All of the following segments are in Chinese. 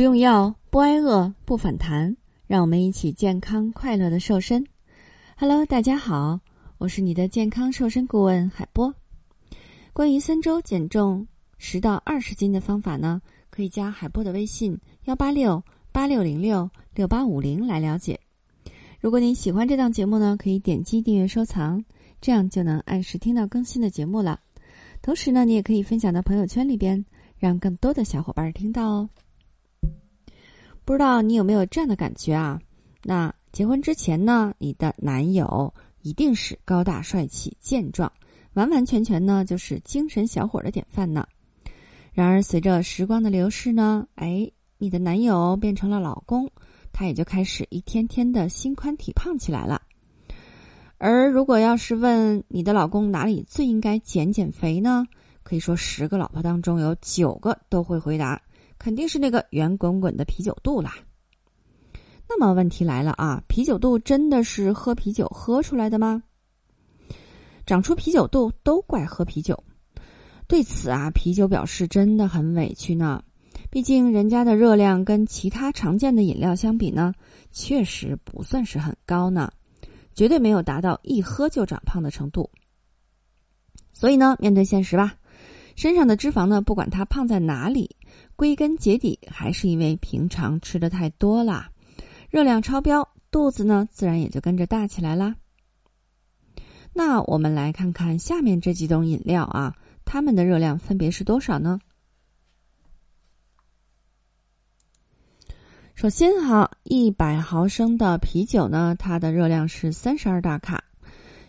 不用药，不挨饿，不反弹，让我们一起健康快乐的瘦身。Hello，大家好，我是你的健康瘦身顾问海波。关于三周减重十到二十斤的方法呢，可以加海波的微信幺八六八六零六六八五零来了解。如果您喜欢这档节目呢，可以点击订阅收藏，这样就能按时听到更新的节目了。同时呢，你也可以分享到朋友圈里边，让更多的小伙伴听到哦。不知道你有没有这样的感觉啊？那结婚之前呢，你的男友一定是高大帅气、健壮，完完全全呢就是精神小伙的典范呢。然而随着时光的流逝呢，哎，你的男友变成了老公，他也就开始一天天的心宽体胖起来了。而如果要是问你的老公哪里最应该减减肥呢？可以说十个老婆当中有九个都会回答。肯定是那个圆滚滚的啤酒肚啦。那么问题来了啊，啤酒肚真的是喝啤酒喝出来的吗？长出啤酒肚都怪喝啤酒。对此啊，啤酒表示真的很委屈呢。毕竟人家的热量跟其他常见的饮料相比呢，确实不算是很高呢，绝对没有达到一喝就长胖的程度。所以呢，面对现实吧。身上的脂肪呢，不管它胖在哪里，归根结底还是因为平常吃的太多啦，热量超标，肚子呢自然也就跟着大起来啦。那我们来看看下面这几种饮料啊，它们的热量分别是多少呢？首先哈，一百毫升的啤酒呢，它的热量是三十二大卡；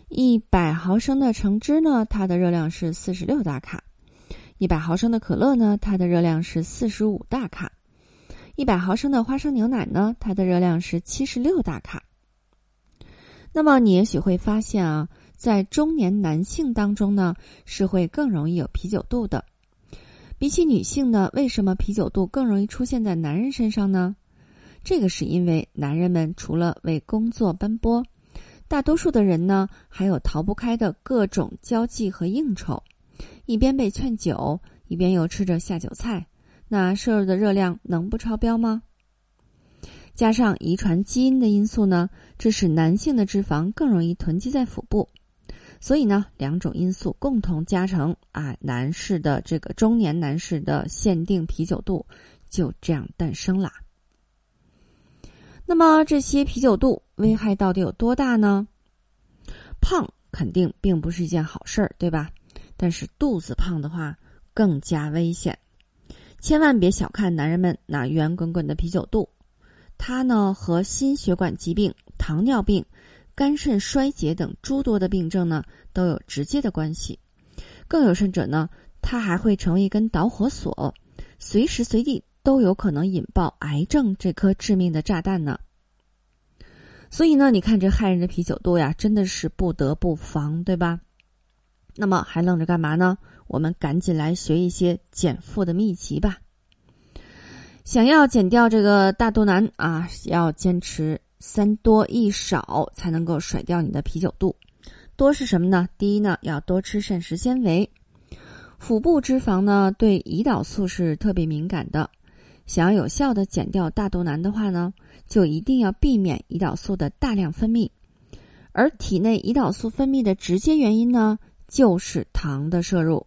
一百毫升的橙汁呢，它的热量是四十六大卡。一百毫升的可乐呢，它的热量是四十五大卡；一百毫升的花生牛奶呢，它的热量是七十六大卡。那么你也许会发现啊，在中年男性当中呢，是会更容易有啤酒肚的。比起女性呢，为什么啤酒肚更容易出现在男人身上呢？这个是因为男人们除了为工作奔波，大多数的人呢，还有逃不开的各种交际和应酬。一边被劝酒，一边又吃着下酒菜，那摄入的热量能不超标吗？加上遗传基因的因素呢，这使男性的脂肪更容易囤积在腹部，所以呢，两种因素共同加成啊，男士的这个中年男士的限定啤酒肚就这样诞生啦。那么这些啤酒肚危害到底有多大呢？胖肯定并不是一件好事儿，对吧？但是肚子胖的话更加危险，千万别小看男人们那圆滚滚的啤酒肚，它呢和心血管疾病、糖尿病、肝肾衰竭等诸多的病症呢都有直接的关系。更有甚者呢，它还会成为一根导火索，随时随地都有可能引爆癌症这颗致命的炸弹呢。所以呢，你看这害人的啤酒肚呀，真的是不得不防，对吧？那么还愣着干嘛呢？我们赶紧来学一些减负的秘籍吧。想要减掉这个大肚腩啊，要坚持三多一少才能够甩掉你的啤酒肚。多是什么呢？第一呢，要多吃膳食纤维。腹部脂肪呢，对胰岛素是特别敏感的。想要有效的减掉大肚腩的话呢，就一定要避免胰岛素的大量分泌。而体内胰岛素分泌的直接原因呢？就是糖的摄入，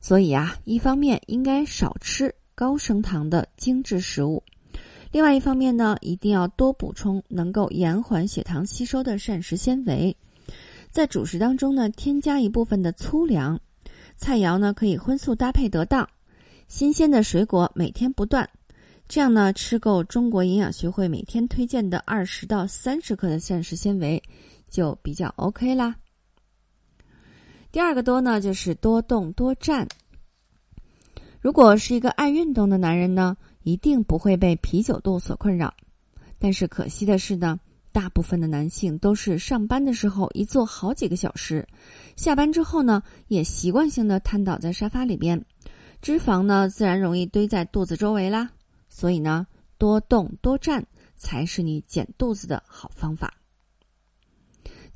所以啊，一方面应该少吃高升糖的精致食物，另外一方面呢，一定要多补充能够延缓血糖吸收的膳食纤维，在主食当中呢，添加一部分的粗粮，菜肴呢可以荤素搭配得当，新鲜的水果每天不断，这样呢，吃够中国营养学会每天推荐的二十到三十克的膳食纤维，就比较 OK 啦。第二个多呢，就是多动多站。如果是一个爱运动的男人呢，一定不会被啤酒肚所困扰。但是可惜的是呢，大部分的男性都是上班的时候一坐好几个小时，下班之后呢，也习惯性的瘫倒在沙发里边，脂肪呢自然容易堆在肚子周围啦。所以呢，多动多站才是你减肚子的好方法。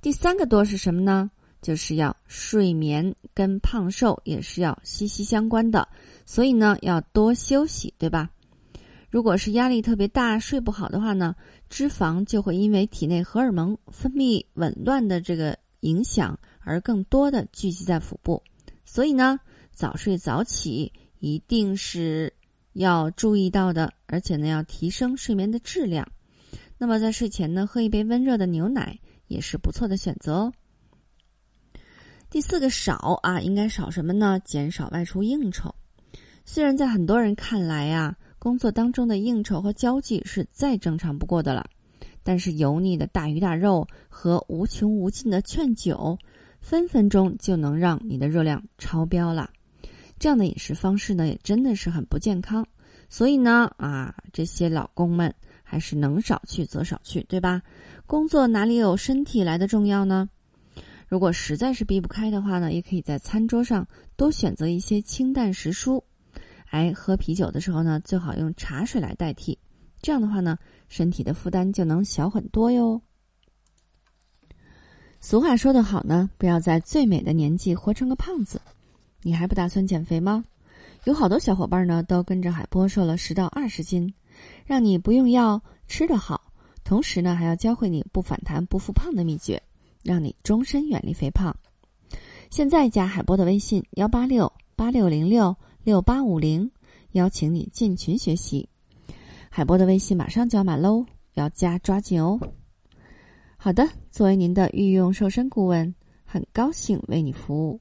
第三个多是什么呢？就是要睡眠跟胖瘦也是要息息相关的，所以呢要多休息，对吧？如果是压力特别大、睡不好的话呢，脂肪就会因为体内荷尔蒙分泌紊乱的这个影响而更多的聚集在腹部。所以呢，早睡早起一定是要注意到的，而且呢，要提升睡眠的质量。那么在睡前呢，喝一杯温热的牛奶也是不错的选择哦。第四个少啊，应该少什么呢？减少外出应酬。虽然在很多人看来呀，工作当中的应酬和交际是再正常不过的了，但是油腻的大鱼大肉和无穷无尽的劝酒，分分钟就能让你的热量超标了。这样的饮食方式呢，也真的是很不健康。所以呢，啊，这些老公们还是能少去则少去，对吧？工作哪里有身体来的重要呢？如果实在是避不开的话呢，也可以在餐桌上多选择一些清淡食蔬。哎，喝啤酒的时候呢，最好用茶水来代替，这样的话呢，身体的负担就能小很多哟。俗话说得好呢，不要在最美的年纪活成个胖子。你还不打算减肥吗？有好多小伙伴呢，都跟着海波瘦了十到二十斤，让你不用药吃得好，同时呢，还要教会你不反弹不复胖的秘诀。让你终身远离肥胖。现在加海波的微信幺八六八六零六六八五零，邀请你进群学习。海波的微信马上就要满喽，要加抓紧哦。好的，作为您的御用瘦身顾问，很高兴为你服务。